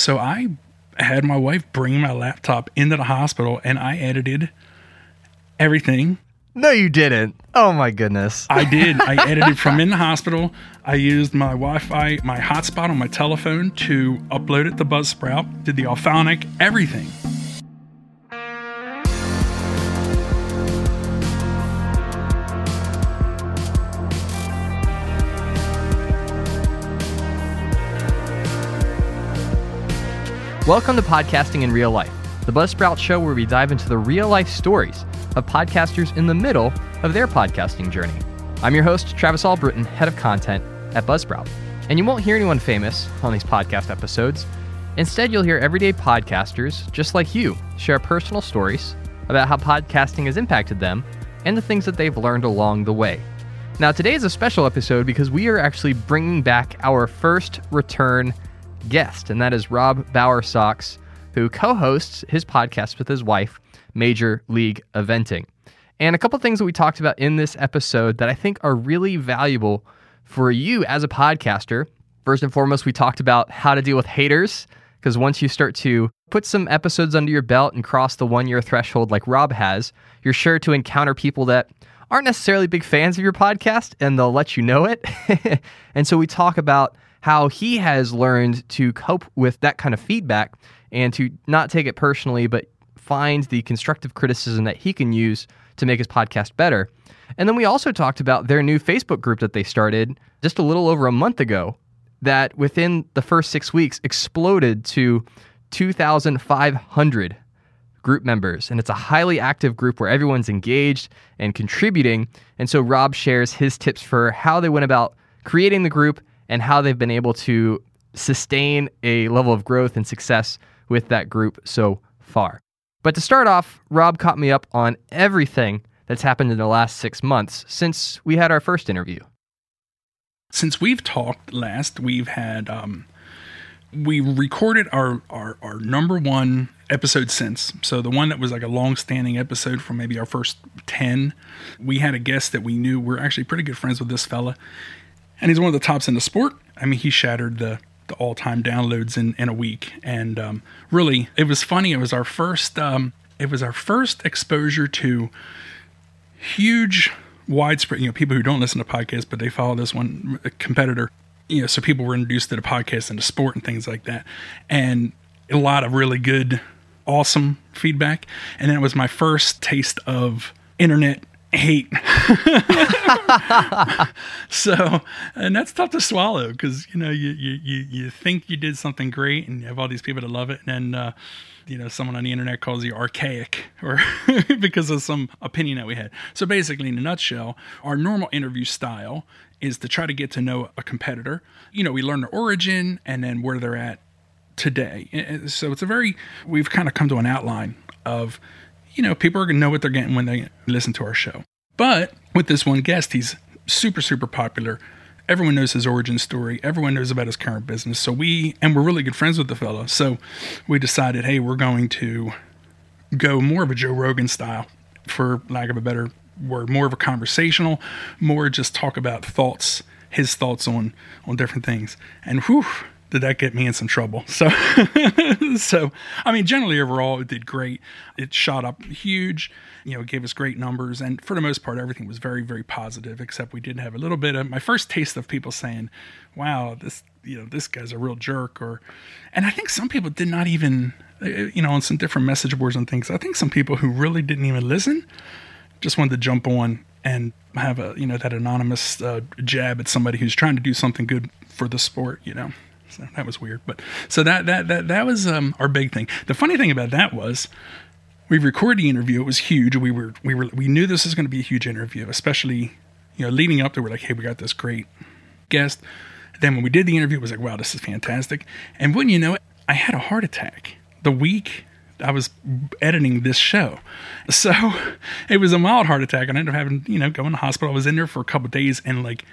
So I had my wife bring my laptop into the hospital and I edited everything. No, you didn't. Oh my goodness. I did. I edited from in the hospital. I used my Wi-Fi, my hotspot on my telephone to upload it to Buzzsprout. Did the Auphonic, everything. Welcome to Podcasting in Real Life, the Buzzsprout show where we dive into the real life stories of podcasters in the middle of their podcasting journey. I'm your host, Travis Albritton, head of content at Buzzsprout. And you won't hear anyone famous on these podcast episodes. Instead, you'll hear everyday podcasters just like you share personal stories about how podcasting has impacted them and the things that they've learned along the way. Now, today is a special episode because we are actually bringing back our first return guest, and that is Rob Bauer Bowersox, who co hosts his podcast with his wife, Major League Eventing. And a couple things that we talked about in this episode that I think are really valuable for you as a podcaster. First and foremost, we talked about how to deal with haters, because once you start to put some episodes under your belt and cross the one year threshold like Rob has, you're sure to encounter people that aren't necessarily big fans of your podcast and they'll let you know it. and so we talk about how he has learned to cope with that kind of feedback and to not take it personally, but find the constructive criticism that he can use to make his podcast better. And then we also talked about their new Facebook group that they started just a little over a month ago, that within the first six weeks exploded to 2,500 group members. And it's a highly active group where everyone's engaged and contributing. And so Rob shares his tips for how they went about creating the group and how they've been able to sustain a level of growth and success with that group so far. But to start off, Rob caught me up on everything that's happened in the last six months since we had our first interview. Since we've talked last, we've had um, we recorded our, our our number one episode since. So the one that was like a long-standing episode from maybe our first ten. We had a guest that we knew we're actually pretty good friends with this fella, and he's one of the tops in the sport. I mean, he shattered the the all-time downloads in in a week, and um, really, it was funny. It was our first um, it was our first exposure to huge, widespread. You know, people who don't listen to podcasts, but they follow this one competitor. You know, so people were introduced to the podcast and to sport and things like that, and a lot of really good, awesome feedback. And then it was my first taste of internet hate. so, and that's tough to swallow because you know you, you you you think you did something great and you have all these people that love it, and then uh, you know someone on the internet calls you archaic or because of some opinion that we had. So basically, in a nutshell, our normal interview style is to try to get to know a competitor. You know, we learn their origin and then where they're at today. So it's a very we've kind of come to an outline of you know, people are going to know what they're getting when they listen to our show. But with this one guest, he's super, super popular. Everyone knows his origin story. Everyone knows about his current business. So we, and we're really good friends with the fellow. So we decided, hey, we're going to go more of a Joe Rogan style, for lack of a better word, more of a conversational, more just talk about thoughts, his thoughts on on different things. And whew, did that get me in some trouble? So, so I mean, generally overall, it did great. It shot up huge. You know, it gave us great numbers, and for the most part, everything was very, very positive. Except we did have a little bit of my first taste of people saying, "Wow, this, you know, this guy's a real jerk," or, and I think some people did not even, you know, on some different message boards and things. I think some people who really didn't even listen just wanted to jump on and have a, you know, that anonymous uh, jab at somebody who's trying to do something good for the sport, you know. So that was weird. But so that that that that was um, our big thing. The funny thing about that was we recorded the interview. It was huge. We were we were we knew this was going to be a huge interview, especially you know leading up to. We're like, hey, we got this great guest. Then when we did the interview, it was like, wow, this is fantastic. And wouldn't you know it, I had a heart attack the week I was editing this show. So it was a mild heart attack. And I ended up having, you know, going to hospital. I was in there for a couple days and like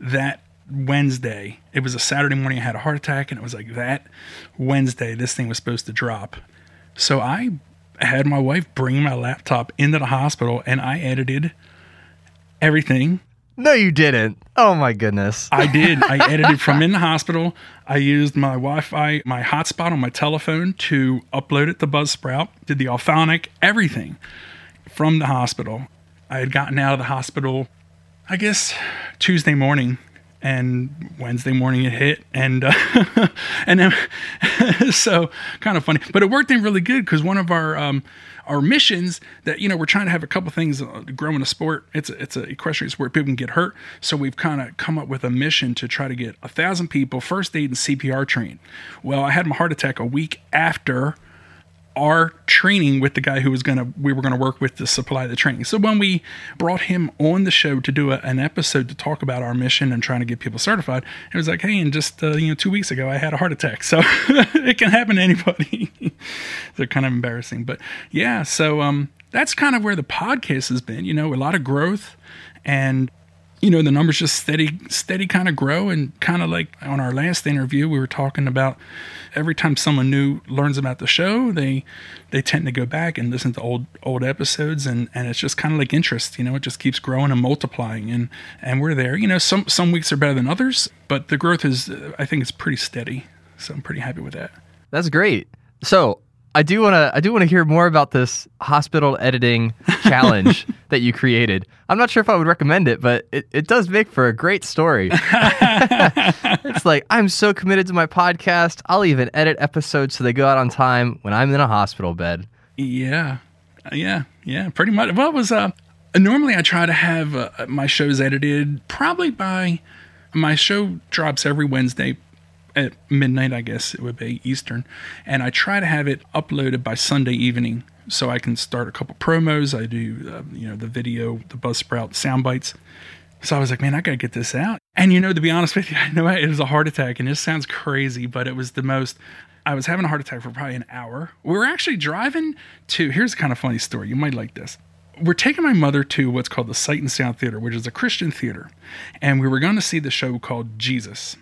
that Wednesday. It was a Saturday morning. I had a heart attack, and it was like that Wednesday. This thing was supposed to drop. So I had my wife bring my laptop into the hospital, and I edited everything. No, you didn't. Oh my goodness. I did. I edited from in the hospital. I used my Wi-Fi, my hotspot on my telephone to upload it to Buzzsprout. Did the Auphonic, everything from the hospital. I had gotten out of the hospital, I guess Tuesday morning, and Wednesday morning it hit, and uh, and then so kind of funny, but it worked in really good because one of our um, our missions that you know we're trying to have a couple things uh, growing a sport. It's a, it's a equestrian sport. People can get hurt, so we've kind of come up with a mission to try to get a thousand people first aid and CPR trained. Well, I had my heart attack a week after our training with the guy who was gonna we were gonna work with to supply the training. So when we brought him on the show to do a, an episode to talk about our mission and trying to get people certified, it was like, hey, and just uh, you know two weeks ago I had a heart attack, so it can happen to anybody. They're kind of embarrassing, but yeah. So um, that's kind of where the podcast has been. You know, a lot of growth and you know the numbers just steady steady kind of grow and kind of like on our last interview we were talking about every time someone new learns about the show they they tend to go back and listen to old old episodes and and it's just kind of like interest you know it just keeps growing and multiplying and and we're there you know some some weeks are better than others but the growth is i think it's pretty steady so i'm pretty happy with that That's great. So I do want to I do want to hear more about this hospital editing challenge that you created. I'm not sure if I would recommend it, but it, it does make for a great story. it's like I'm so committed to my podcast. I'll even edit episodes so they go out on time when I'm in a hospital bed. Yeah, yeah, yeah. Pretty much. Well, it was uh, normally I try to have uh, my shows edited probably by my show drops every Wednesday at midnight, I guess it would be Eastern, and I try to have it uploaded by Sunday evening so I can start a couple promos. I do, uh, you know, the video, the Buzzsprout sound bites. So I was like, man, I gotta get this out. And you know, to be honest with you, I know it was a heart attack, and this sounds crazy, but it was the most. I was having a heart attack for probably an hour. We were actually driving to. Here's a kind of funny story. You might like this. We're taking my mother to what's called the Sight and Sound Theater, which is a Christian theater, and we were going to see the show called Jesus.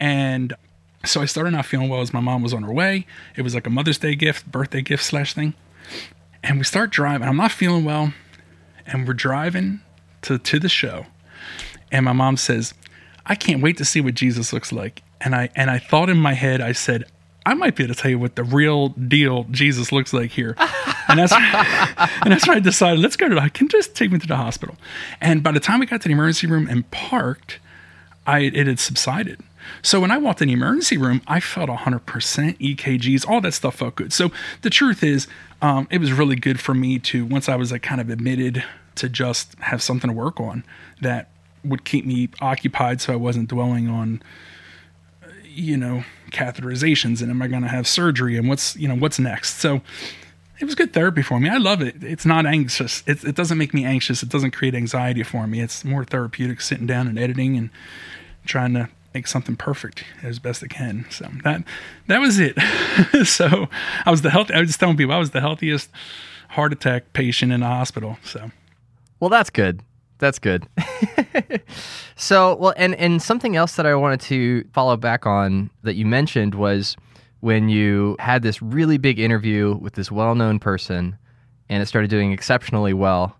And so I started not feeling well as my mom was on her way. It was like a Mother's Day gift, birthday gift slash thing. And we start driving. I'm not feeling well, and we're driving to to the show. And my mom says, "I can't wait to see what Jesus looks like." And I and I thought in my head, I said, "I might be able to tell you what the real deal Jesus looks like here." and that's and that's why I decided let's go to. the Can just take me to the hospital. And by the time we got to the emergency room and parked, I it had subsided. So when I walked in the emergency room, I felt 100% EKGs, all that stuff felt good. So the truth is, um, it was really good for me to once I was like kind of admitted to just have something to work on that would keep me occupied, so I wasn't dwelling on you know catheterizations and am I going to have surgery and what's you know what's next. So it was good therapy for me. I love it. It's not anxious. It, it doesn't make me anxious. It doesn't create anxiety for me. It's more therapeutic sitting down and editing and trying to make something perfect as best I can. So that that was it. so I was the health. I was just telling people I was the healthiest heart attack patient in the hospital. So Well, that's good. That's good. so, well, and and something else that I wanted to follow back on that you mentioned was when you had this really big interview with this well-known person and it started doing exceptionally well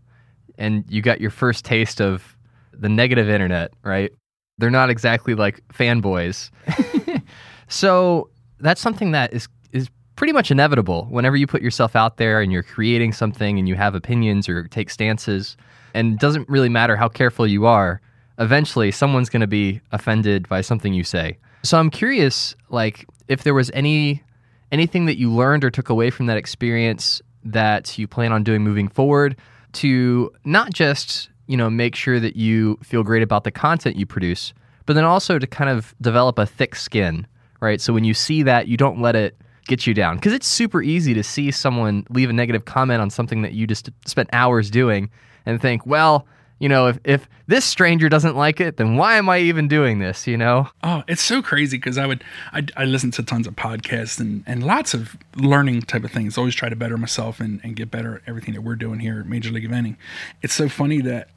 and you got your first taste of the negative internet, right? They're not exactly like fanboys. so, that's something that is is pretty much inevitable whenever you put yourself out there and you're creating something and you have opinions or take stances and it doesn't really matter how careful you are eventually someone's going to be offended by something you say so i'm curious like if there was any anything that you learned or took away from that experience that you plan on doing moving forward to not just you know make sure that you feel great about the content you produce but then also to kind of develop a thick skin right so when you see that you don't let it get you down because it's super easy to see someone leave a negative comment on something that you just spent hours doing and think well you know if, if this stranger doesn't like it then why am i even doing this you know Oh, it's so crazy because I would I, I listen to tons of podcasts and, and lots of learning type of things. Always try to better myself and, and get better at everything that we're doing here at Major League Eventing. It's so funny that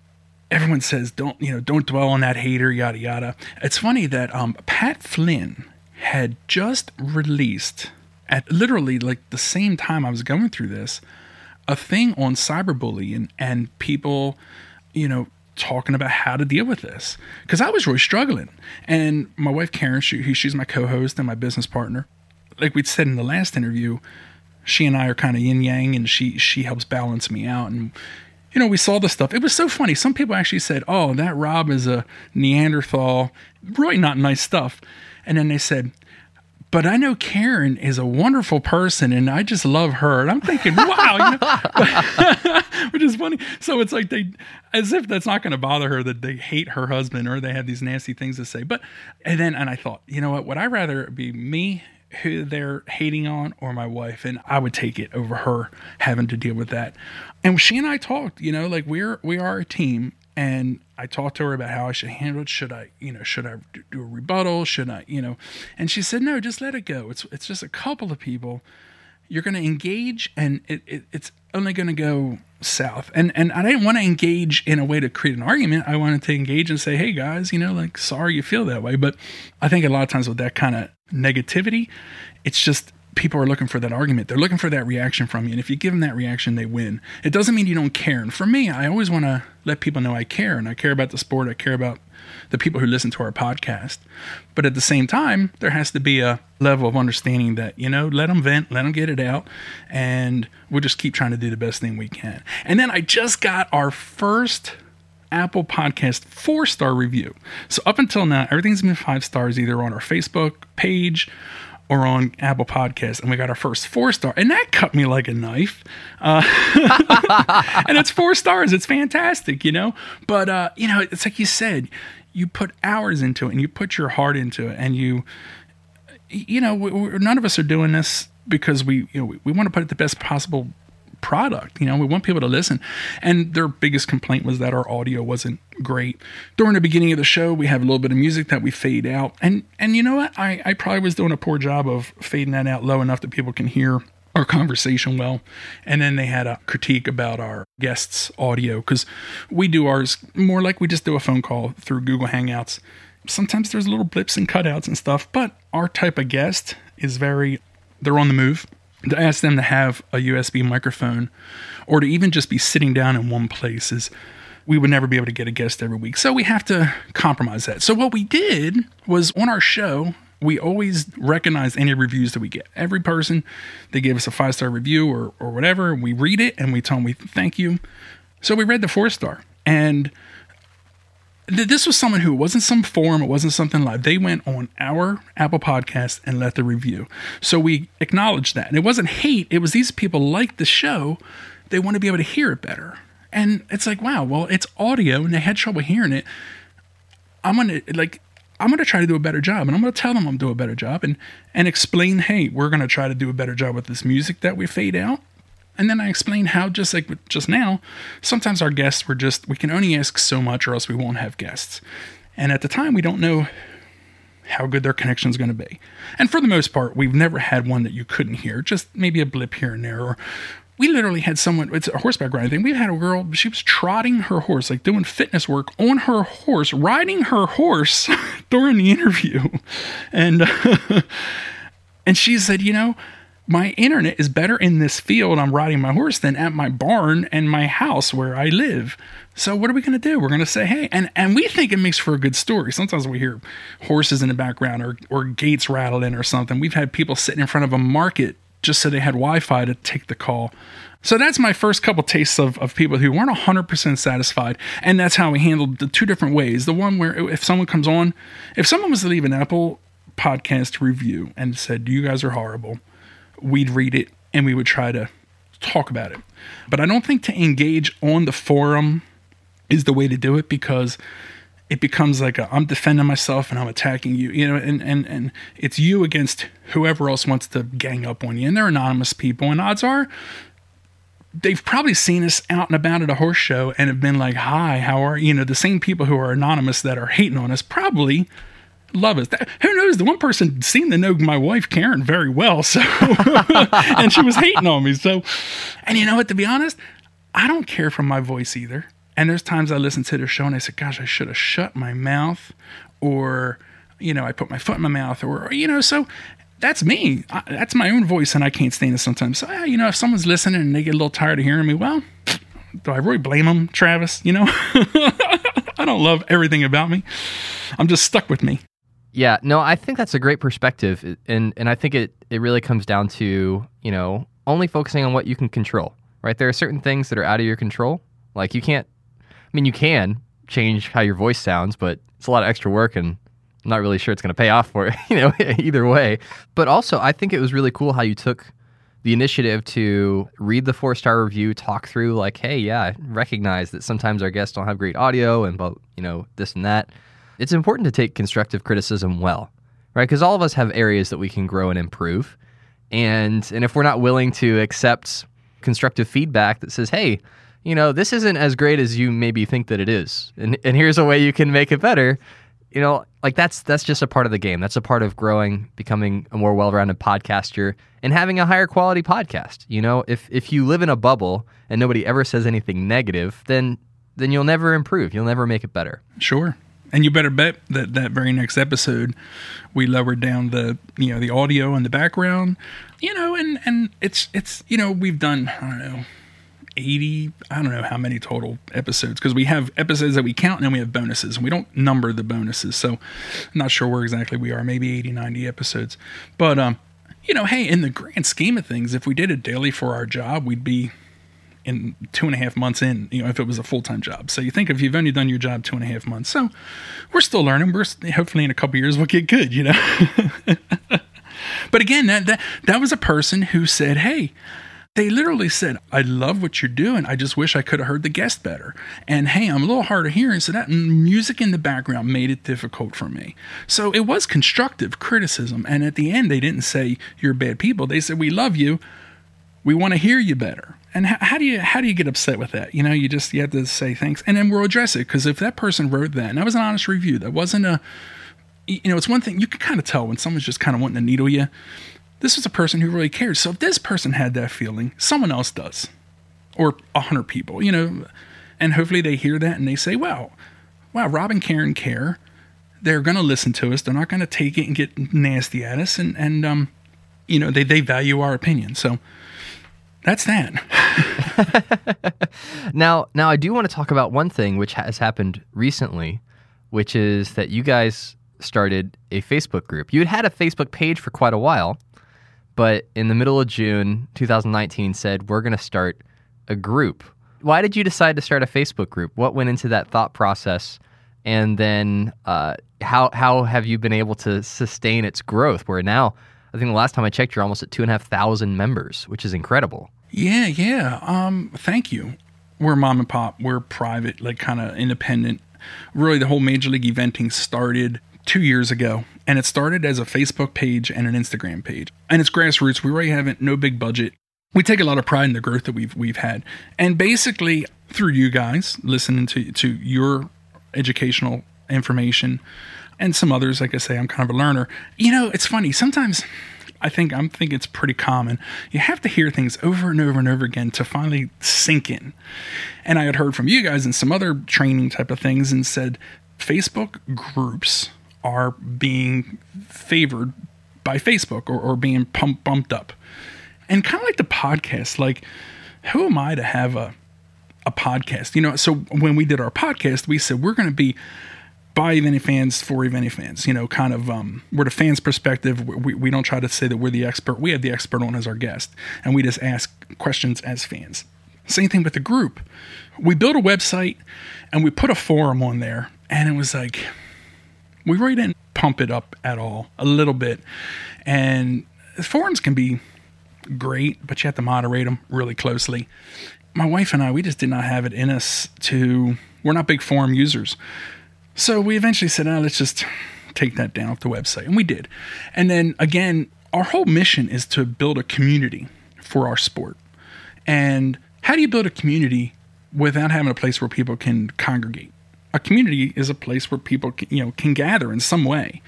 everyone says don't you know don't dwell on that hater yada yada. It's funny that um, Pat Flynn had just released at literally like the same time I was going through this a thing on cyberbullying and people you know talking about how to deal with this because I was really struggling. And my wife Karen, she, she's my co-host and my business partner. Like we said in the last interview, she and I are kind of yin yang, and she she helps balance me out. And you know, we saw the stuff. It was so funny. Some people actually said, "Oh, that Rob is a Neanderthal." Really not nice stuff. And then they said, but I know Karen is a wonderful person and I just love her. And I'm thinking, wow, know, which is funny. So it's like they, as if that's not going to bother her that they hate her husband or they have these nasty things to say. But, and then, and I thought, you know what, would I rather be me who they're hating on or my wife? And I would take it over her having to deal with that. And she and I talked, you know, like we're, we are a team and I talked to her about how I should handle it. Should I, you know, should I do a rebuttal? Should I, you know? And she said, no, just let it go. It's it's just a couple of people. You're going to engage, and it, it it's only going to go south. And and I didn't want to engage in a way to create an argument. I wanted to engage and say, hey guys, you know, like sorry you feel that way. But I think a lot of times with that kind of negativity, it's just people are looking for that argument. They're looking for that reaction from you. And if you give them that reaction, they win. It doesn't mean you don't care. And for me, I always want to let people know I care and I care about the sport. I care about the people who listen to our podcast. But at the same time, there has to be a level of understanding that, you know, let them vent, let them get it out, and we'll just keep trying to do the best thing we can. And then I just got our first Apple Podcast four star review. So up until now, everything's been five stars either on our Facebook page or on Apple Podcasts, and we got our first four star, and that cut me like a knife. Uh, and it's four stars; it's fantastic, you know. But uh, you know, it's like you said, you put hours into it, and you put your heart into it, and you, you know, we, none of us are doing this because we, you know, we, we want to put it the best possible product. You know, we want people to listen. And their biggest complaint was that our audio wasn't great. During the beginning of the show, we have a little bit of music that we fade out. And and you know what? I, I probably was doing a poor job of fading that out low enough that people can hear our conversation well. And then they had a critique about our guests' audio because we do ours more like we just do a phone call through Google Hangouts. Sometimes there's little blips and cutouts and stuff, but our type of guest is very, they're on the move to ask them to have a USB microphone or to even just be sitting down in one place is we would never be able to get a guest every week. So we have to compromise that. So what we did was on our show, we always recognize any reviews that we get. Every person, they gave us a five star review or, or whatever. We read it and we tell them we thank you. So we read the four star. And this was someone who wasn't some forum, it wasn't something live. They went on our Apple podcast and left the review. So we acknowledged that. And it wasn't hate, it was these people like the show. They want to be able to hear it better. And it's like, wow, well, it's audio and they had trouble hearing it. I'm gonna like I'm gonna try to do a better job and I'm gonna tell them I'm doing a better job and and explain, hey, we're gonna try to do a better job with this music that we fade out and then I explained how, just like just now, sometimes our guests were just, we can only ask so much or else we won't have guests. And at the time, we don't know how good their connection is going to be. And for the most part, we've never had one that you couldn't hear, just maybe a blip here and there. Or we literally had someone, it's a horseback riding thing. We had a girl, she was trotting her horse, like doing fitness work on her horse, riding her horse during the interview. And, and she said, you know, my internet is better in this field I'm riding my horse than at my barn and my house where I live. So what are we going to do? We're going to say, hey, and and we think it makes for a good story. Sometimes we hear horses in the background or or gates rattling or something. We've had people sitting in front of a market just so they had Wi-Fi to take the call. So that's my first couple tastes of, of people who weren't 100% satisfied. And that's how we handled the two different ways. The one where if someone comes on, if someone was to leave an Apple podcast review and said, you guys are horrible, we'd read it and we would try to talk about it. But I don't think to engage on the forum is the way to do it because it becomes like i am defending myself and I'm attacking you, you know, and, and, and it's you against whoever else wants to gang up on you. And they're anonymous people, and odds are they've probably seen us out and about at a horse show and have been like, hi, how are you? know, the same people who are anonymous that are hating on us probably love us. That, who knows? The one person seemed to know my wife Karen very well, so and she was hating on me. So, and you know what? To be honest, I don't care for my voice either. And there's times I listen to their show and I say, "Gosh, I should have shut my mouth," or you know, I put my foot in my mouth, or you know, so. That's me. That's my own voice, and I can't stand it sometimes. So, you know, if someone's listening and they get a little tired of hearing me, well, do I really blame them, Travis? You know? I don't love everything about me. I'm just stuck with me. Yeah, no, I think that's a great perspective, and and I think it it really comes down to you know only focusing on what you can control. Right, there are certain things that are out of your control. Like you can't. I mean, you can change how your voice sounds, but it's a lot of extra work, and I'm not really sure it's going to pay off for it. You know, either way. But also, I think it was really cool how you took the initiative to read the four star review, talk through like, hey, yeah, recognize that sometimes our guests don't have great audio, and but you know this and that it's important to take constructive criticism well, right? Because all of us have areas that we can grow and improve. And and if we're not willing to accept constructive feedback that says, "Hey, you know, this isn't as great as you maybe think that it is. And and here's a way you can make it better." You know, like that's that's just a part of the game. That's a part of growing, becoming a more well-rounded podcaster and having a higher quality podcast. You know, if if you live in a bubble and nobody ever says anything negative, then then you'll never improve. You'll never make it better. Sure. And you better bet that that very next episode, we lowered down the you know the audio and the background, you know, and and it's it's you know we've done I don't know. 80 i don't know how many total episodes because we have episodes that we count and then we have bonuses. And we don't number the bonuses so i'm not sure where exactly we are. Maybe 80 90 episodes. But um you know hey in the grand scheme of things if we did it daily for our job we'd be in two and a half months in, you know, if it was a full time job. So you think if you've only done your job two and a half months, so we're still learning. We're hopefully in a couple years we'll get good, you know. but again, that, that that was a person who said, "Hey." They literally said, I love what you're doing. I just wish I could have heard the guest better. And hey, I'm a little hard of hearing. So that music in the background made it difficult for me. So it was constructive criticism. And at the end, they didn't say, You're bad people. They said, We love you. We want to hear you better. And how, how, do you how do you get upset with that? You know, you just you have to say thanks, and then we'll address it. Because if that person wrote that, and that was an honest review, that wasn't a, you know, it's one thing you can kind of tell when someone's just kind of wanting to needle you. This was a person who really cared. So if this person had that feeling, someone else does, or a hundred people, you know, and hopefully they hear that and they say, "Wow, wow, Rob and Karen care. They're going to listen to us. They're not going to take it and get nasty at us, and and um, you know, they they value our opinion. So." That's that. now, now I do want to talk about one thing which has happened recently, which is that you guys started a Facebook group. You had had a Facebook page for quite a while, but in the middle of June 2019 said we're going to start a group. Why did you decide to start a Facebook group? What went into that thought process? And then uh, how how have you been able to sustain its growth? Where now, I think the last time I checked, you're almost at two and a half thousand members, which is incredible. Yeah, yeah. Um, thank you. We're mom and pop. We're private, like kind of independent. Really, the whole Major League Eventing started two years ago, and it started as a Facebook page and an Instagram page, and it's grassroots. We really haven't no big budget. We take a lot of pride in the growth that we've we've had, and basically through you guys listening to to your educational information and some others. Like I say, I'm kind of a learner. You know, it's funny sometimes I think I'm think it's pretty common. You have to hear things over and over and over again to finally sink in. And I had heard from you guys and some other training type of things and said Facebook groups are being favored by Facebook or, or being pumped bumped up. And kind of like the podcast, like who am I to have a a podcast? You know, so when we did our podcast, we said we're going to be by Eventy fans for Eventy fans. You know, kind of um, we're the fans' perspective. We, we don't try to say that we're the expert. We have the expert on as our guest, and we just ask questions as fans. Same thing with the group. We built a website and we put a forum on there, and it was like we really didn't pump it up at all, a little bit. And forums can be great, but you have to moderate them really closely. My wife and I, we just did not have it in us to. We're not big forum users. So we eventually said, oh, let's just take that down off the website. And we did. And then again, our whole mission is to build a community for our sport. And how do you build a community without having a place where people can congregate? A community is a place where people can, you know can gather in some way.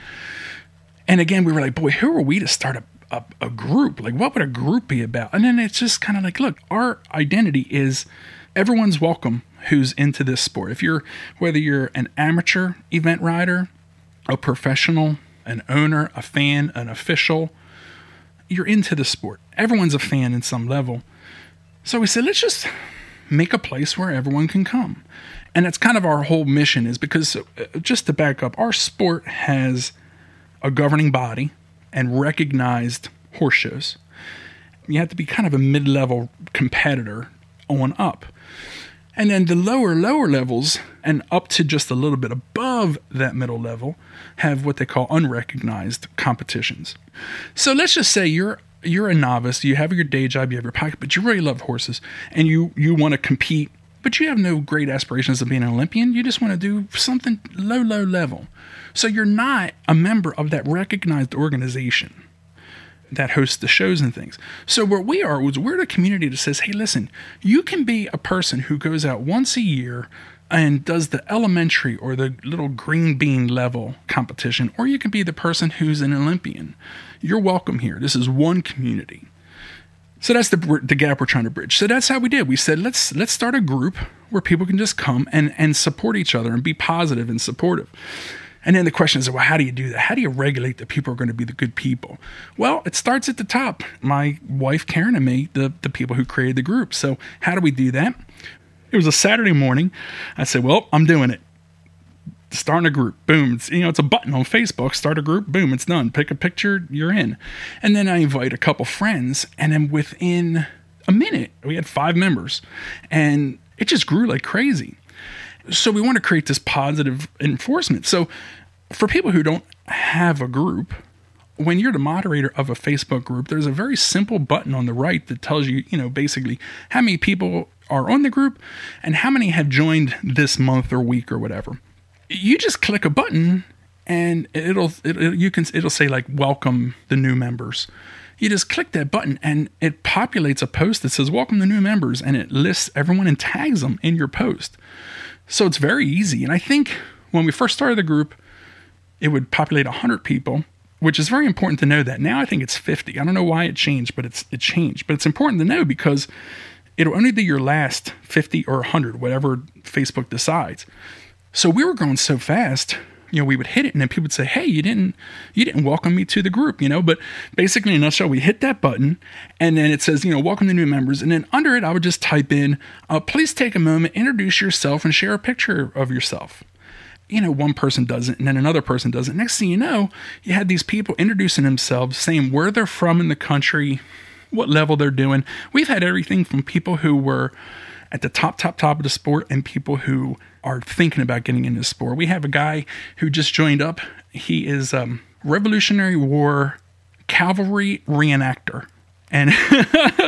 And again, we were like, boy, who are we to start a, a, a group? Like, what would a group be about? And then it's just kind of like, look, our identity is everyone's welcome who's into this sport. If you're whether you're an amateur event rider, a professional, an owner, a fan, an official, you're into the sport. Everyone's a fan in some level. So we said, let's just make a place where everyone can come. And that's kind of our whole mission is because uh, just to back up, our sport has a governing body and recognized horse shows. You have to be kind of a mid level competitor on up. And then the lower, lower levels and up to just a little bit above that middle level have what they call unrecognized competitions. So let's just say you're you're a novice, you have your day job, you have your pocket, but you really love horses and you you want to compete, but you have no great aspirations of being an Olympian. You just want to do something low, low level. So you're not a member of that recognized organization that hosts the shows and things. So what we are is we're the community that says, hey, listen, you can be a person who goes out once a year and does the elementary or the little green bean level competition, or you can be the person who's an Olympian. You're welcome here. This is one community. So that's the the gap we're trying to bridge. So that's how we did. We said let's let's start a group where people can just come and and support each other and be positive and supportive. And then the question is, well, how do you do that? How do you regulate that people are going to be the good people? Well, it starts at the top. My wife, Karen, and me, the, the people who created the group. So, how do we do that? It was a Saturday morning. I said, well, I'm doing it. Starting a group, boom. It's, you know, it's a button on Facebook. Start a group, boom, it's done. Pick a picture, you're in. And then I invite a couple friends, and then within a minute, we had five members, and it just grew like crazy. So we want to create this positive enforcement. So for people who don't have a group, when you're the moderator of a Facebook group, there's a very simple button on the right that tells you, you know, basically how many people are on the group and how many have joined this month or week or whatever. You just click a button and it'll it, you can it'll say like welcome the new members. You just click that button and it populates a post that says welcome the new members and it lists everyone and tags them in your post. So it's very easy. And I think when we first started the group, it would populate 100 people, which is very important to know that. Now I think it's 50. I don't know why it changed, but it's it changed. But it's important to know because it'll only be your last 50 or 100, whatever Facebook decides. So we were growing so fast, you know, we would hit it and then people would say, Hey, you didn't you didn't welcome me to the group, you know. But basically in a nutshell, we hit that button and then it says, you know, welcome to new members. And then under it I would just type in, uh, please take a moment, introduce yourself and share a picture of yourself you know, one person does it and then another person does it. Next thing you know, you had these people introducing themselves, saying where they're from in the country, what level they're doing. We've had everything from people who were at the top, top, top of the sport and people who are thinking about getting into sport. We have a guy who just joined up. He is um, Revolutionary War cavalry reenactor and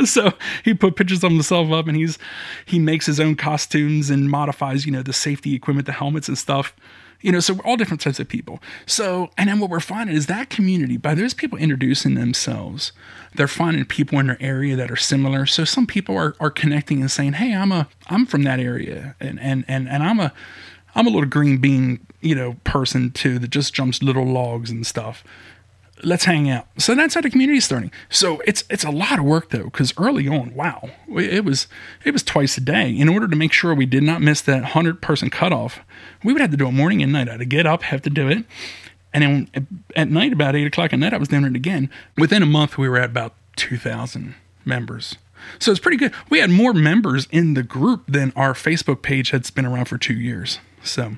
so he put pictures of himself up and he's he makes his own costumes and modifies you know the safety equipment the helmets and stuff you know so we're all different types of people. So and then what we're finding is that community by those people introducing themselves they're finding people in their area that are similar. So some people are, are connecting and saying hey i'm a i'm from that area and and and, and i'm a i'm a little green bean you know person too that just jumps little logs and stuff let's hang out. So that's how the community is starting. So it's it's a lot of work though, because early on, wow, it was it was twice a day. In order to make sure we did not miss that hundred person cutoff, we would have to do it morning and night. I had to get up, have to do it, and then at night about eight o'clock at night, I was doing it again. Within a month, we were at about two thousand members. So it's pretty good. We had more members in the group than our Facebook page had been around for two years. So,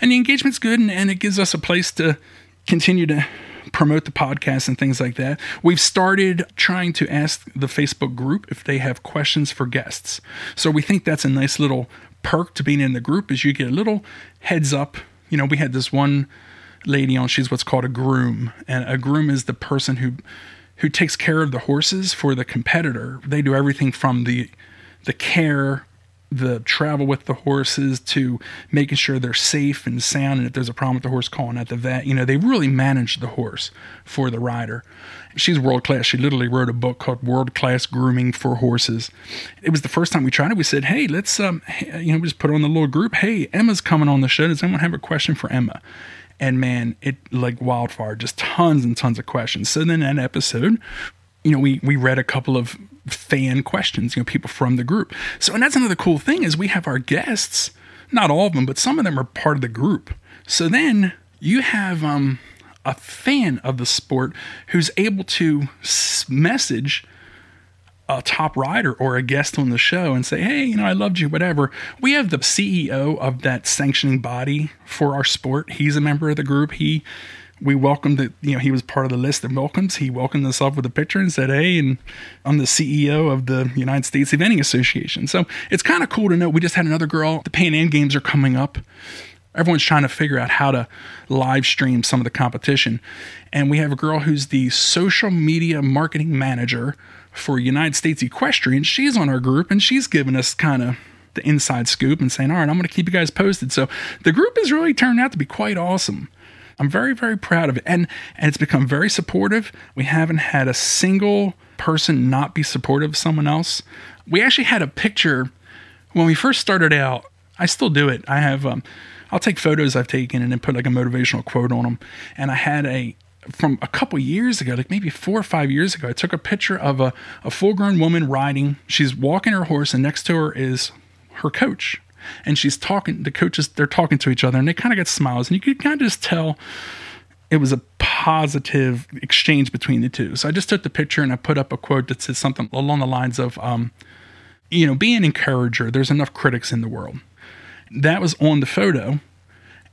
and the engagement's good, and, and it gives us a place to continue to promote the podcast and things like that. We've started trying to ask the Facebook group if they have questions for guests. So we think that's a nice little perk to being in the group is you get a little heads up. You know, we had this one lady on, she's what's called a groom. And a groom is the person who who takes care of the horses for the competitor. They do everything from the the care the travel with the horses to making sure they're safe and sound and if there's a problem with the horse calling at the vet. You know they really manage the horse for the rider. She's world class she literally wrote a book called world class grooming for horses. It was the first time we tried it. We said hey let's um you know we just put on the little group. Hey emma's coming on the show. Does anyone have a question for emma? And man it like wildfire. Just tons and tons of questions. So then that episode you know, we we read a couple of fan questions, you know, people from the group. So, and that's another cool thing is we have our guests, not all of them, but some of them are part of the group. So then you have um, a fan of the sport who's able to message a top rider or a guest on the show and say, hey, you know, I loved you, whatever. We have the CEO of that sanctioning body for our sport. He's a member of the group. He we welcomed it, you know, he was part of the list of welcomes. He welcomed us up with a picture and said, Hey, and I'm the CEO of the United States Eventing Association. So it's kind of cool to know. We just had another girl. The Pan Am Games are coming up. Everyone's trying to figure out how to live stream some of the competition. And we have a girl who's the social media marketing manager for United States Equestrian. She's on our group and she's given us kind of the inside scoop and saying, All right, I'm going to keep you guys posted. So the group has really turned out to be quite awesome. I'm very, very proud of it. And, and it's become very supportive. We haven't had a single person not be supportive of someone else. We actually had a picture when we first started out. I still do it. I have, um, I'll take photos I've taken and then put like a motivational quote on them. And I had a, from a couple years ago, like maybe four or five years ago, I took a picture of a, a full grown woman riding. She's walking her horse, and next to her is her coach and she's talking. The coaches they're talking to each other, and they kind of get smiles, and you could kind of just tell it was a positive exchange between the two. So I just took the picture and I put up a quote that says something along the lines of, um, you know, be an encourager. There's enough critics in the world. That was on the photo.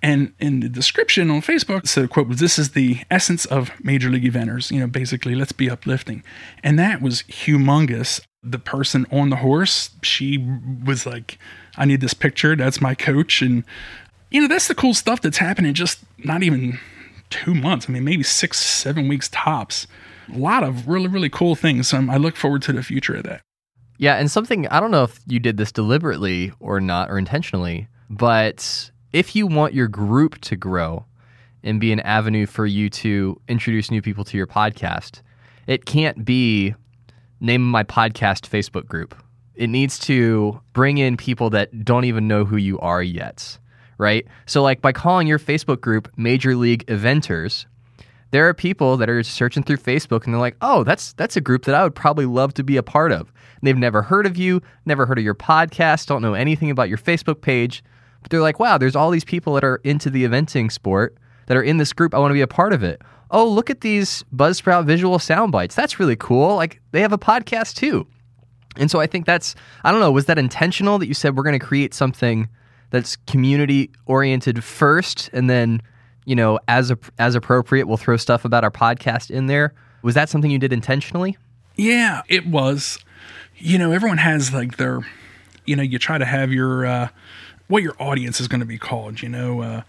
And in the description on Facebook, so the quote This is the essence of Major League Eventers. You know, basically, let's be uplifting. And that was humongous. The person on the horse, she was like, I need this picture. That's my coach. And, you know, that's the cool stuff that's happening just not even two months. I mean, maybe six, seven weeks tops. A lot of really, really cool things. Um, I look forward to the future of that. Yeah. And something, I don't know if you did this deliberately or not, or intentionally, but if you want your group to grow and be an avenue for you to introduce new people to your podcast, it can't be name my podcast Facebook group it needs to bring in people that don't even know who you are yet, right? So, like by calling your Facebook group Major League Eventers, there are people that are searching through Facebook and they're like, "Oh, that's that's a group that I would probably love to be a part of." And they've never heard of you, never heard of your podcast, don't know anything about your Facebook page, but they're like, "Wow, there's all these people that are into the eventing sport that are in this group. I want to be a part of it." Oh, look at these Buzzsprout visual sound bites. That's really cool. Like they have a podcast too. And so I think that's, I don't know, was that intentional that you said we're going to create something that's community oriented first and then, you know, as, a, as appropriate, we'll throw stuff about our podcast in there? Was that something you did intentionally? Yeah, it was. You know, everyone has like their, you know, you try to have your, uh, what your audience is going to be called, you know, uh,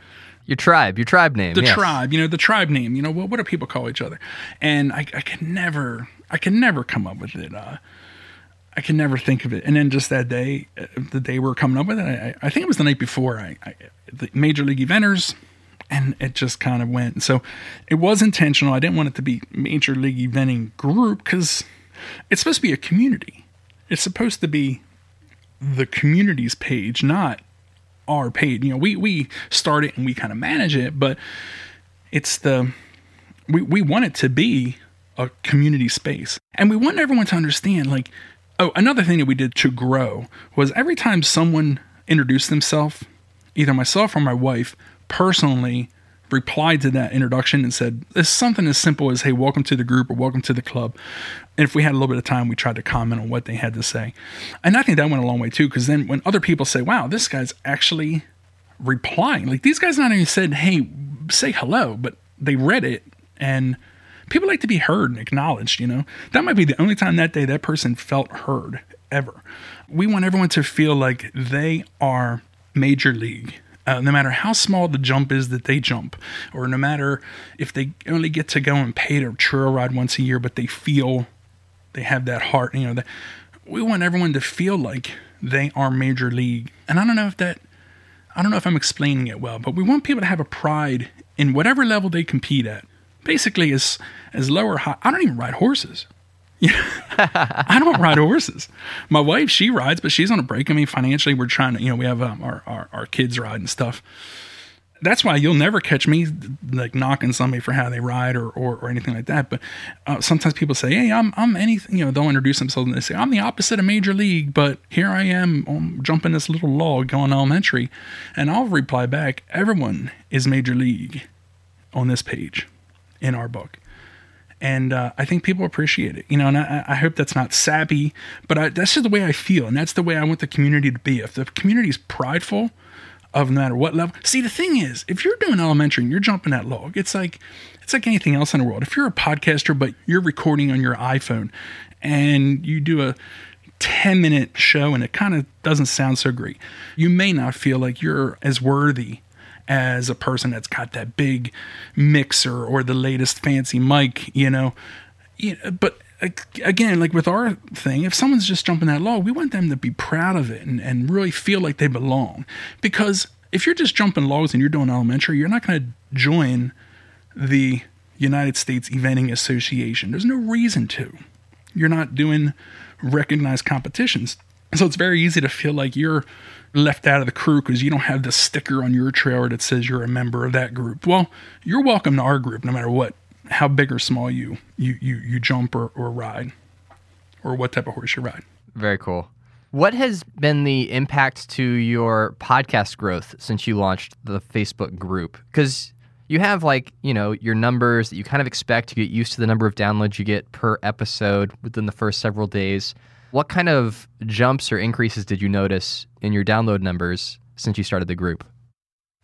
your tribe, your tribe name. The yes. tribe, you know, the tribe name. You know, what, what do people call each other? And I, I can never, I can never come up with it. Uh, I can never think of it. And then just that day, uh, the day we are coming up with it, I, I, think it was the night before, I, I, the Major League Eventers, and it just kind of went. So it was intentional. I didn't want it to be Major League Eventing Group because it's supposed to be a community. It's supposed to be the community's page, not our paid. You know, we we start it and we kind of manage it, but it's the we we want it to be a community space. And we want everyone to understand like Oh, another thing that we did to grow was every time someone introduced themselves, either myself or my wife personally replied to that introduction and said, It's something as simple as, hey, welcome to the group or welcome to the club. And if we had a little bit of time, we tried to comment on what they had to say. And I think that went a long way too, because then when other people say, wow, this guy's actually replying, like these guys not only said, hey, say hello, but they read it and people like to be heard and acknowledged, you know? That might be the only time that day that person felt heard ever. We want everyone to feel like they are major league. Uh, no matter how small the jump is that they jump, or no matter if they only get to go and pay their trail ride once a year, but they feel they have that heart, you know, that we want everyone to feel like they are major league. And I don't know if that, I don't know if I'm explaining it well, but we want people to have a pride in whatever level they compete at basically as as low or high. I don't even ride horses. I don't ride horses. My wife, she rides, but she's on a break. I mean, financially, we're trying to, you know, we have um, our, our, our kids ride and stuff. That's why you'll never catch me like knocking somebody for how they ride or, or, or anything like that. But uh, sometimes people say, "Hey, I'm I'm anything." You know, they'll introduce themselves and they say, "I'm the opposite of major league," but here I am um, jumping this little log going elementary, and I'll reply back, "Everyone is major league on this page." in our book. And uh, I think people appreciate it. You know, and I, I hope that's not sappy, but I, that's just the way I feel, and that's the way I want the community to be. If the community is prideful of no matter what level, see, the thing is, if you're doing elementary and you're jumping that log, it's like it's like anything else in the world. If you're a podcaster but you're recording on your iPhone and you do a 10 minute show and it kind of doesn't sound so great, you may not feel like you're as worthy as a person that's got that big mixer or the latest fancy mic, you know. but again, like with our thing, if someone's just jumping that log, we want them to be proud of it and, and really feel like they belong. Because if you're just jumping logs and you're doing elementary, you're not going to join the United States Eventing Association. There's no reason to. You're not doing recognized competitions. So it's very easy to feel like you're left out of the crew because you don't have the sticker on your trailer that says you're a member of that group. Well, you're welcome to our group no matter what, how big or small you you you, you jump or, or ride, or what type of horse you ride. Very cool. What has been the impact to your podcast growth since you launched the Facebook group? Because you have like you know your numbers that you kind of expect to get used to the number of downloads you get per episode within the first several days what kind of jumps or increases did you notice in your download numbers since you started the group?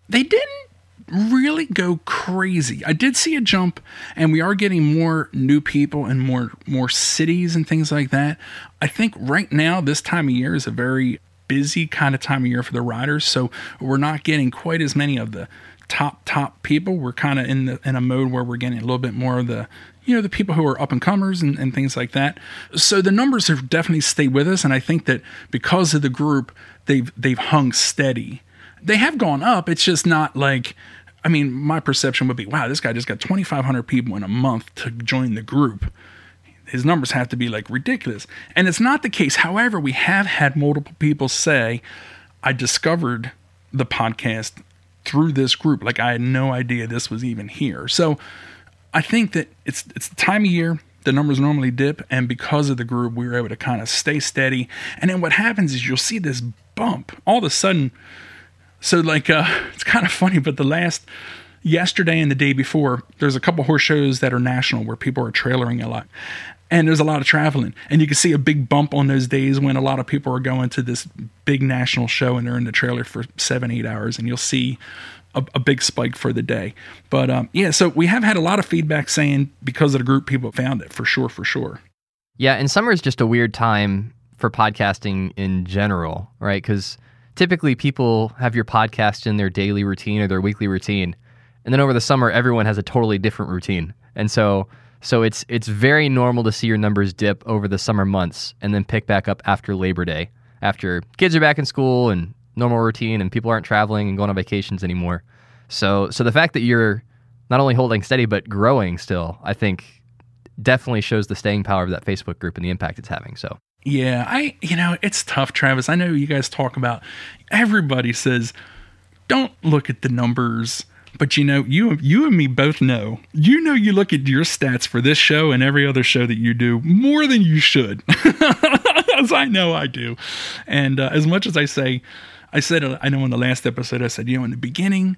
They didn't really go crazy. I did see a jump and we are getting more new people and more more cities and things like that. I think right now this time of year is a very busy kind of time of year for the riders, so we're not getting quite as many of the top top people. We're kind of in the in a mode where we're getting a little bit more of the you know the people who are up and comers and, and things like that. So the numbers have definitely stayed with us, and I think that because of the group, they've they've hung steady. They have gone up. It's just not like. I mean, my perception would be, wow, this guy just got 2,500 people in a month to join the group his numbers have to be like ridiculous. And it's not the case. However, we have had multiple people say, I discovered the podcast through this group. Like I had no idea this was even here. So I think that it's it's the time of year the numbers normally dip, and because of the group, we were able to kind of stay steady. And then what happens is you'll see this bump all of a sudden. So like uh, it's kind of funny, but the last yesterday and the day before, there's a couple horse shows that are national where people are trailering a lot. And there's a lot of traveling. And you can see a big bump on those days when a lot of people are going to this big national show and they're in the trailer for seven, eight hours. And you'll see a, a big spike for the day. But um, yeah, so we have had a lot of feedback saying because of the group, people found it for sure, for sure. Yeah, and summer is just a weird time for podcasting in general, right? Because typically people have your podcast in their daily routine or their weekly routine, and then over the summer, everyone has a totally different routine, and so so it's it's very normal to see your numbers dip over the summer months and then pick back up after Labor Day, after kids are back in school and normal routine and people aren't traveling and going on vacations anymore. So so the fact that you're not only holding steady but growing still, I think definitely shows the staying power of that Facebook group and the impact it's having. So yeah, I you know, it's tough, Travis. I know you guys talk about everybody says don't look at the numbers. But you know, you you and me both know. You know you look at your stats for this show and every other show that you do more than you should. as I know I do. And uh, as much as I say I said, I know in the last episode, I said, you know, in the beginning,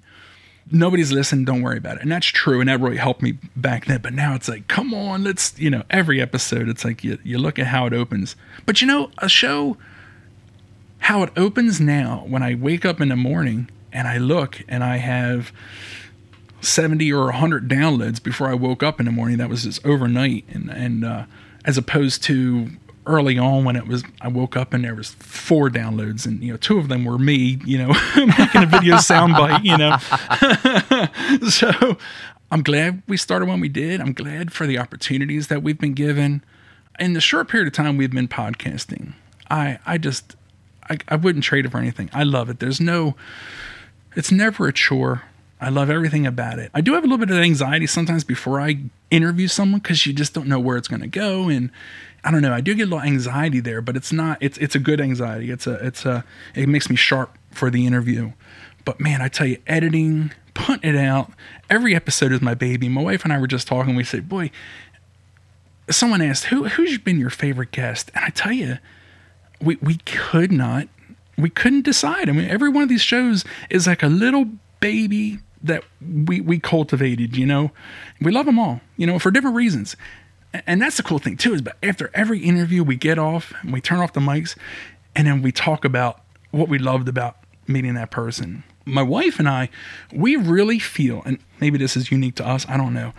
nobody's listened, don't worry about it. And that's true. And that really helped me back then. But now it's like, come on, let's, you know, every episode, it's like you, you look at how it opens. But you know, a show, how it opens now, when I wake up in the morning and I look and I have 70 or 100 downloads before I woke up in the morning, that was just overnight. And, and, uh, as opposed to early on when it was I woke up and there was four downloads and you know two of them were me you know making a video soundbite you know. So I'm glad we started when we did. I'm glad for the opportunities that we've been given. In the short period of time we've been podcasting I I just I, I wouldn't trade it for anything. I love it. There's no it's never a chore. I love everything about it. I do have a little bit of anxiety sometimes before I interview someone because you just don't know where it's going to go, and I don't know. I do get a little anxiety there, but it's not. It's it's a good anxiety. It's a it's a. It makes me sharp for the interview. But man, I tell you, editing, putting it out. Every episode is my baby. My wife and I were just talking. We said, "Boy," someone asked, "Who who's been your favorite guest?" And I tell you, we we could not. We couldn't decide. I mean, every one of these shows is like a little baby that we we cultivated. You know, we love them all. You know, for different reasons. And that's the cool thing too is, but after every interview, we get off and we turn off the mics, and then we talk about what we loved about meeting that person. My wife and I, we really feel, and maybe this is unique to us. I don't know.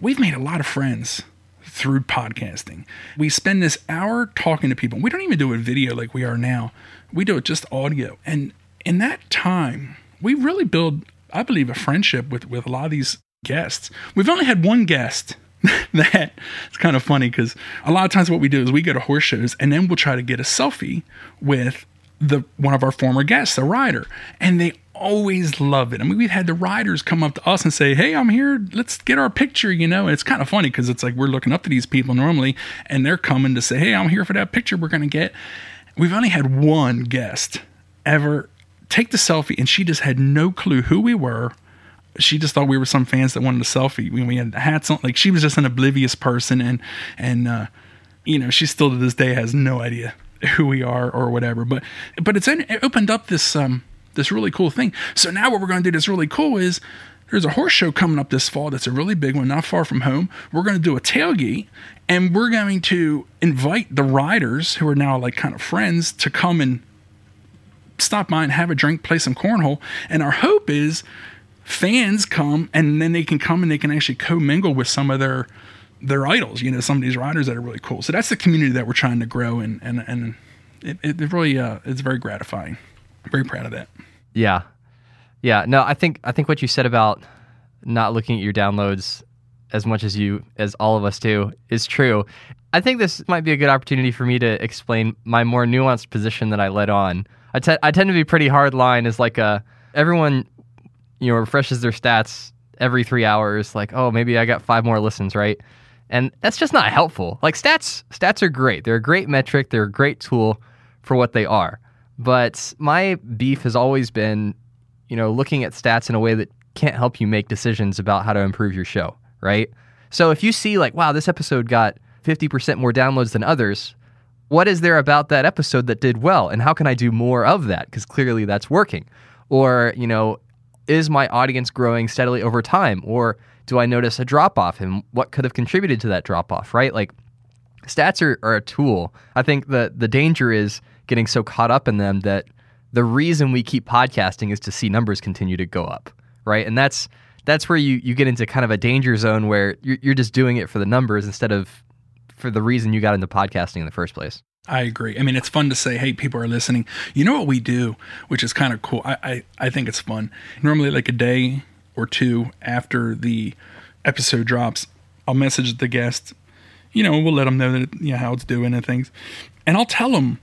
We've made a lot of friends through podcasting. We spend this hour talking to people. We don't even do a video like we are now. We do it just audio. And in that time, we really build, I believe, a friendship with, with a lot of these guests. We've only had one guest that it's kind of funny because a lot of times what we do is we go to horse shows and then we'll try to get a selfie with the one of our former guests, a rider, and they always love it. I mean, we've had the riders come up to us and say, "Hey, I'm here. Let's get our picture." You know, and it's kind of funny because it's like we're looking up to these people normally, and they're coming to say, "Hey, I'm here for that picture we're to get." We've only had one guest ever take the selfie, and she just had no clue who we were. She just thought we were some fans that wanted a selfie. We, we had hats on, like she was just an oblivious person, and and uh, you know, she still to this day has no idea who we are or whatever. But but it's it opened up this um this really cool thing. So now what we're going to do that's really cool is there's a horse show coming up this fall that's a really big one, not far from home. We're going to do a tailgate and we're going to invite the riders who are now like kind of friends to come and stop by and have a drink, play some cornhole. And our hope is fans come and then they can come and they can actually commingle with some of their their idols, you know, some of these riders that are really cool. So that's the community that we're trying to grow and and and it, it really uh, it's very gratifying. I'm very proud of that. Yeah. Yeah. No, I think I think what you said about not looking at your downloads as much as you as all of us do is true. I think this might be a good opportunity for me to explain my more nuanced position that I led on. I, te- I tend to be pretty hard line as like a everyone you know refreshes their stats every 3 hours like oh maybe I got 5 more listens, right? And that's just not helpful. Like stats stats are great. They're a great metric, they're a great tool for what they are. But my beef has always been, you know, looking at stats in a way that can't help you make decisions about how to improve your show, right? So if you see like, wow, this episode got 50% more downloads than others, what is there about that episode that did well and how can I do more of that because clearly that's working? Or, you know, is my audience growing steadily over time or do I notice a drop off and what could have contributed to that drop off, right? Like stats are, are a tool. I think the the danger is getting so caught up in them that the reason we keep podcasting is to see numbers continue to go up, right? And that's that's where you you get into kind of a danger zone where you're, you're just doing it for the numbers instead of for the reason you got into podcasting in the first place. I agree. I mean, it's fun to say, "Hey, people are listening." You know what we do, which is kind of cool. I, I I think it's fun. Normally, like a day or two after the episode drops, I'll message the guest. You know, we'll let them know that you know how it's doing and things, and I'll tell them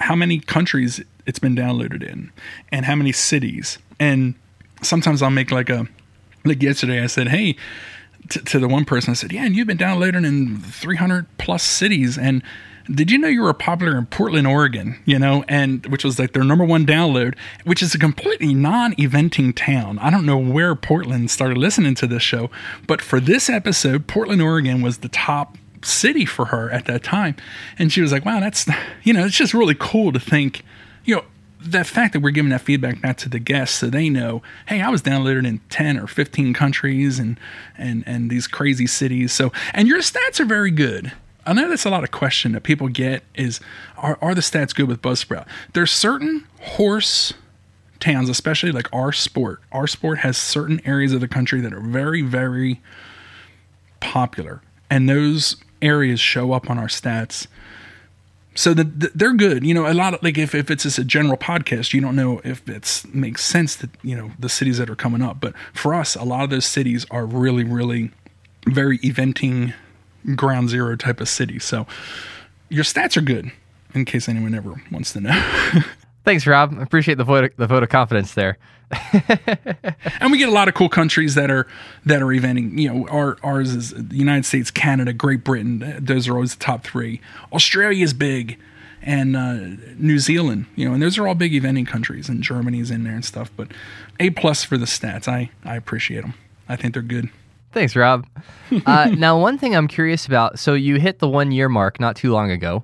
how many countries it's been downloaded in and how many cities. And sometimes I'll make like a like yesterday I said, "Hey." To, to the one person, I said, "Yeah, and you've been downloading in 300 plus cities, and did you know you were popular in Portland, Oregon? You know, and which was like their number one download, which is a completely non-eventing town. I don't know where Portland started listening to this show, but for this episode, Portland, Oregon was the top city for her at that time. And she was like, wow, that's, you know, it's just really cool to think, you know, the fact that we're giving that feedback back to the guests so they know, hey, I was downloaded in 10 or 15 countries and, and, and these crazy cities. So, and your stats are very good. I know that's a lot of question that people get is, are, are the stats good with Buzzsprout? There's certain horse towns, especially like our sport. Our sport has certain areas of the country that are very, very popular. And those areas show up on our stats. So the, the, they're good. You know, a lot of like if, if it's just a general podcast, you don't know if it makes sense that, you know, the cities that are coming up. But for us, a lot of those cities are really, really very eventing ground zero type of city. So your stats are good in case anyone ever wants to know. Thanks, Rob. I appreciate the vote the vote of confidence there. and we get a lot of cool countries that are that are eventing. You know, our, ours is the United States, Canada, Great Britain. Those are always the top three. Australia is big, and uh, New Zealand. You know, and those are all big eventing countries, and Germany's in there and stuff. But a plus for the stats. I I appreciate them. I think they're good. Thanks, Rob. Uh, now, one thing I'm curious about. So you hit the one year mark not too long ago,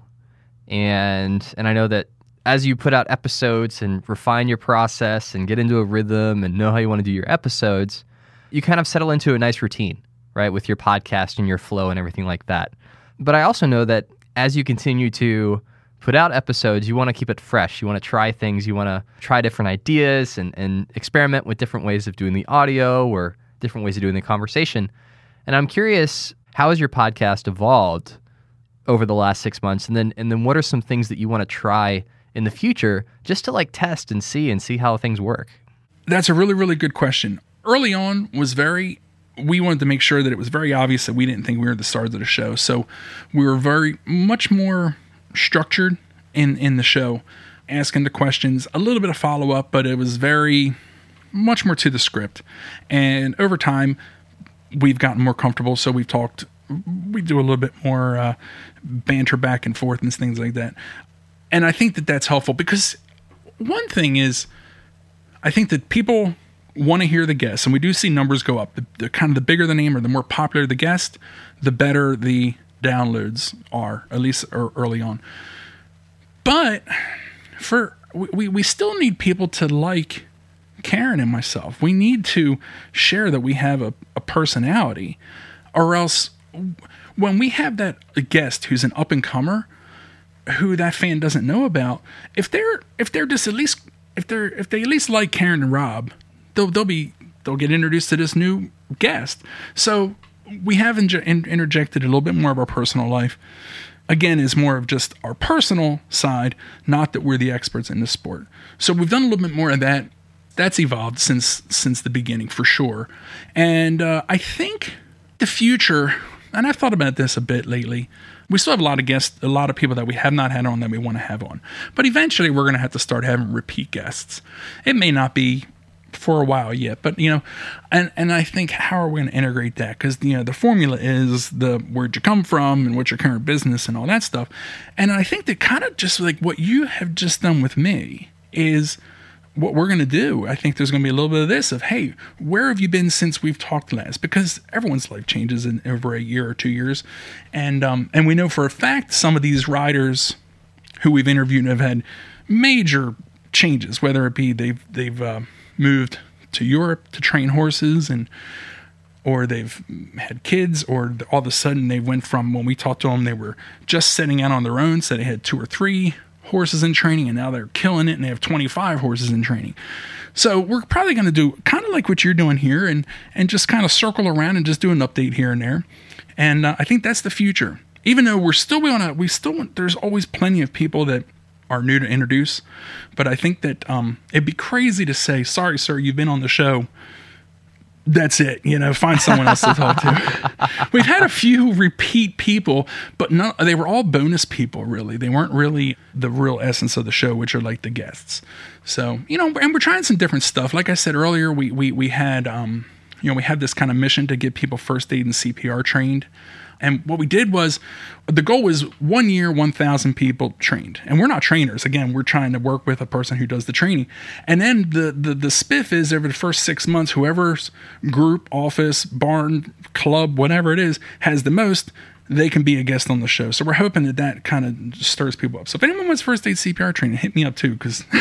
and and I know that as you put out episodes and refine your process and get into a rhythm and know how you want to do your episodes, you kind of settle into a nice routine, right, with your podcast and your flow and everything like that. But I also know that as you continue to put out episodes, you want to keep it fresh. You want to try things. You want to try different ideas and, and experiment with different ways of doing the audio or different ways of doing the conversation. And I'm curious, how has your podcast evolved over the last six months? And then and then what are some things that you want to try in the future just to like test and see and see how things work? That's a really, really good question. Early on was very we wanted to make sure that it was very obvious that we didn't think we were the stars of the show. So we were very much more structured in in the show, asking the questions, a little bit of follow up, but it was very much more to the script. And over time, we've gotten more comfortable. So we've talked, we do a little bit more uh, banter back and forth and things like that. And I think that that's helpful because one thing is, I think that people want to hear the guests, and we do see numbers go up. The, the kind of the bigger the name or the more popular the guest, the better the downloads are, at least early on. But for we, we still need people to like Karen and myself. We need to share that we have a, a personality, or else when we have that guest who's an up and comer, who that fan doesn't know about, if they're if they're just at least if they're if they at least like Karen and Rob, they'll they'll be they'll get introduced to this new guest. So we have inj- interjected a little bit more of our personal life. Again, is more of just our personal side, not that we're the experts in this sport. So we've done a little bit more of that that's evolved since since the beginning for sure. And uh, I think the future, and I've thought about this a bit lately. We still have a lot of guests, a lot of people that we have not had on that we want to have on. But eventually, we're going to have to start having repeat guests. It may not be for a while yet, but you know, and and I think how are we going to integrate that? Because you know, the formula is the where'd you come from and what's your current business and all that stuff. And I think that kind of just like what you have just done with me is what we're going to do, I think there's going to be a little bit of this of, hey, where have you been since we've talked last? Because everyone's life changes in over a year or two years, and um, and we know for a fact some of these riders who we've interviewed have had major changes, whether it be they've they've uh, moved to Europe to train horses and or they've had kids or all of a sudden they went from when we talked to them they were just setting out on their own so they had two or three horses in training and now they're killing it and they have 25 horses in training. So we're probably going to do kind of like what you're doing here and and just kind of circle around and just do an update here and there. And uh, I think that's the future. Even though we're still going to we still want, there's always plenty of people that are new to introduce, but I think that um, it'd be crazy to say, "Sorry, sir, you've been on the show." That's it. You know, find someone else to talk to. We've had a few repeat people, but no, they were all bonus people. Really, they weren't really the real essence of the show, which are like the guests. So you know, and we're trying some different stuff. Like I said earlier, we we we had um, you know, we had this kind of mission to get people first aid and CPR trained. And what we did was the goal was one year, 1,000 people trained. And we're not trainers. Again, we're trying to work with a person who does the training. And then the, the, the spiff is over the first six months, whoever's group, office, barn, club, whatever it is, has the most, they can be a guest on the show. So we're hoping that that kind of stirs people up. So if anyone wants first aid CPR training, hit me up too, because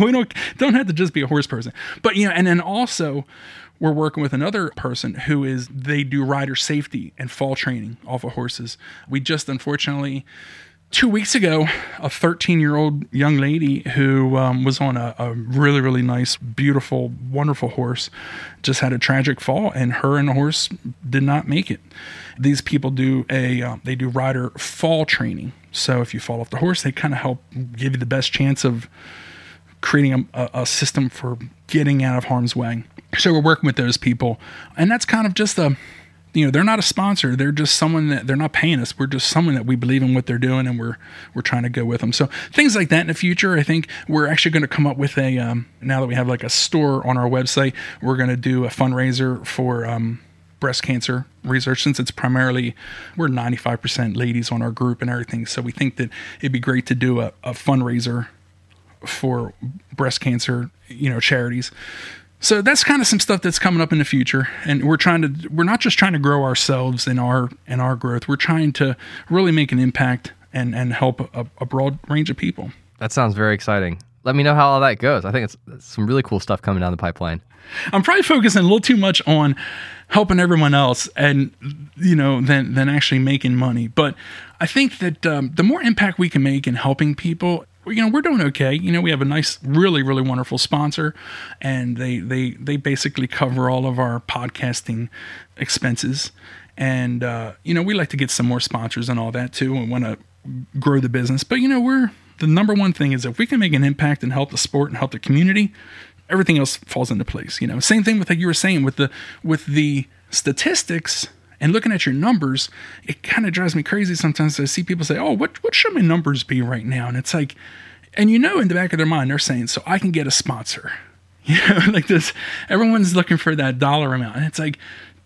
we don't don't have to just be a horse person. But you know, and then also we're working with another person who is they do rider safety and fall training off of horses. We just unfortunately two weeks ago, a 13 year old young lady who um, was on a, a, really, really nice, beautiful, wonderful horse just had a tragic fall, and her and the horse did not make it. These people do a uh, they do rider fall training. So if you fall off the horse, they kind of help give you the best chance of creating a, a system for getting out of harm's way. So we're working with those people, and that's kind of just a you know they're not a sponsor. They're just someone that they're not paying us. We're just someone that we believe in what they're doing and we're we're trying to go with them. So things like that in the future i think we're actually going to come up with a um, now that we have like a store on our website we're going to do a fundraiser for um, breast cancer research since it's primarily we're 95% ladies on our group and everything. So we think that it'd be great to do a, a fundraiser for breast cancer you know charities so that's kind of some stuff that's coming up in the future, and we're trying to we're not just trying to grow ourselves in our in our growth. We're trying to really make an impact and and help a, a broad range of people. That sounds very exciting. Let me know how all that goes. I think it's, it's some really cool stuff coming down the pipeline. I'm probably focusing a little too much on helping everyone else and you know than than actually making money. But I think that um, the more impact we can make in helping people, you know, we're doing okay. You know, we have a nice, really, really wonderful sponsor, and they they they basically cover all of our podcasting expenses. And uh, you know, we like to get some more sponsors and all that too, and want to grow the business. But you know, we're the number one thing is if we can make an impact and help the sport and help the community, everything else falls into place. You know, same thing with like you were saying with the with the statistics and looking at your numbers, it kind of drives me crazy sometimes. I see people say, "Oh, what what should my numbers be right now?" And it's like, and you know, in the back of their mind, they're saying, "So I can get a sponsor." You know, like this. Everyone's looking for that dollar amount, and it's like,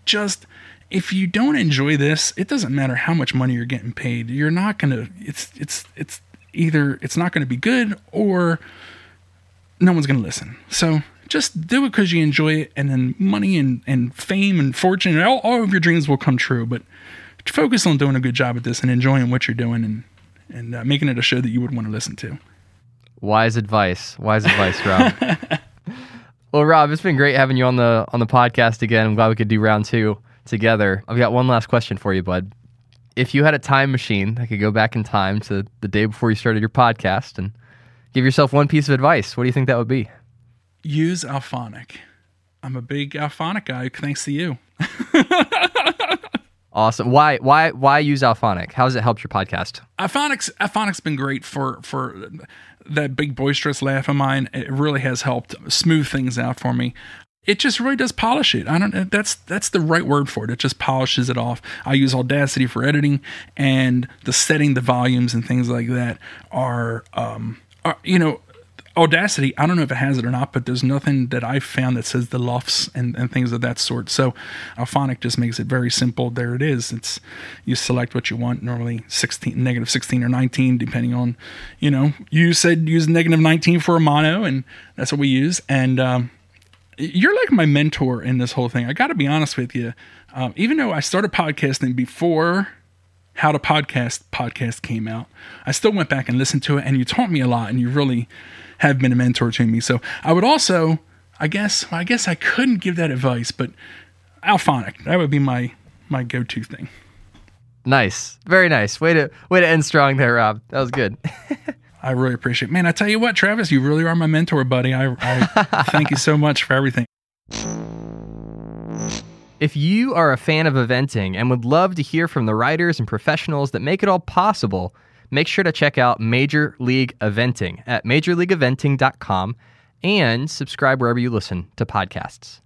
just if you don't enjoy this, it doesn't matter how much money you're getting paid. You're not gonna. It's it's it's either it's not to be good or no one's to listen. So just do it because you enjoy it, and then money and, and fame and fortune and all, all of your dreams will come true. But focus on doing a good job at this and enjoying what you're doing and and uh, making it a show that you would want to listen to. Wise advice. Wise advice, Rob. well, Rob, it's been great having you on the on the podcast again. I'm glad we could do round two together. I've got one last question for you, bud. If you had a time machine that could go back in time to the day before you started your podcast and give yourself one piece of advice, what do you think that would be? Use Auphonic. I'm a big Auphonic guy thanks to you. Awesome. Why why why use Auphonic? How has it helped your podcast? Auphonic's Auphonic's been great for for that big boisterous laugh of mine. It really has helped smooth things out for me. It just really does polish it. I don't. That's that's the right word for it. It just polishes it off. I use Audacity for editing, and the setting the volumes and things like that are, um, are you know, Audacity, I don't know if it has it or not, but there's nothing that I've found that says the LUFS and, and things of that sort. So Auphonic just makes it very simple. There it is. It's you select what you want. Normally 16, negative 16 or 19, depending on, you know, you said use negative 19 for a mono, and that's what we use. And um, you're like my mentor in this whole thing. I got to be honest with you. Um, even though I started podcasting before how to podcast podcast came out, I still went back and listened to it, and you taught me a lot, and you really have been a mentor to me. So I would also, I guess, I guess I couldn't give that advice, but Auphonic, that would be my my go to thing. Nice, very nice. Way to way to end strong there, Rob. That was good. I really appreciate. it. Man, I tell you what, Travis, you really are my mentor, buddy. I, I thank you so much for everything. If you are a fan of eventing and would love to hear from the writers and professionals that make it all possible, make sure to check out Major League Eventing at majorleagueeventing.com and subscribe wherever you listen to podcasts.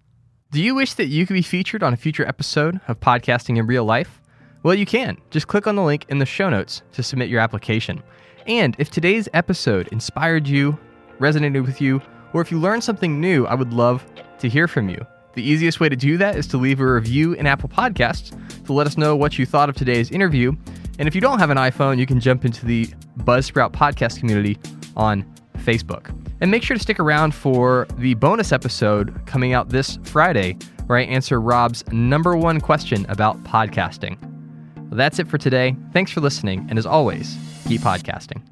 Do you wish that you could be featured on a future episode of Podcasting in Real Life? Well, you can. Just click on the link in the show notes to submit your application. And if today's episode inspired you, resonated with you, or if you learned something new, I would love to hear from you. The easiest way to do that is to leave a review in Apple Podcasts to let us know what you thought of today's interview. And if you don't have an iPhone, you can jump into the Buzzsprout podcast community on Facebook. And make sure to stick around for the bonus episode coming out this Friday, where I answer Rob's number one question about podcasting. Well, that's it for today. Thanks for listening, and as always, keep podcasting.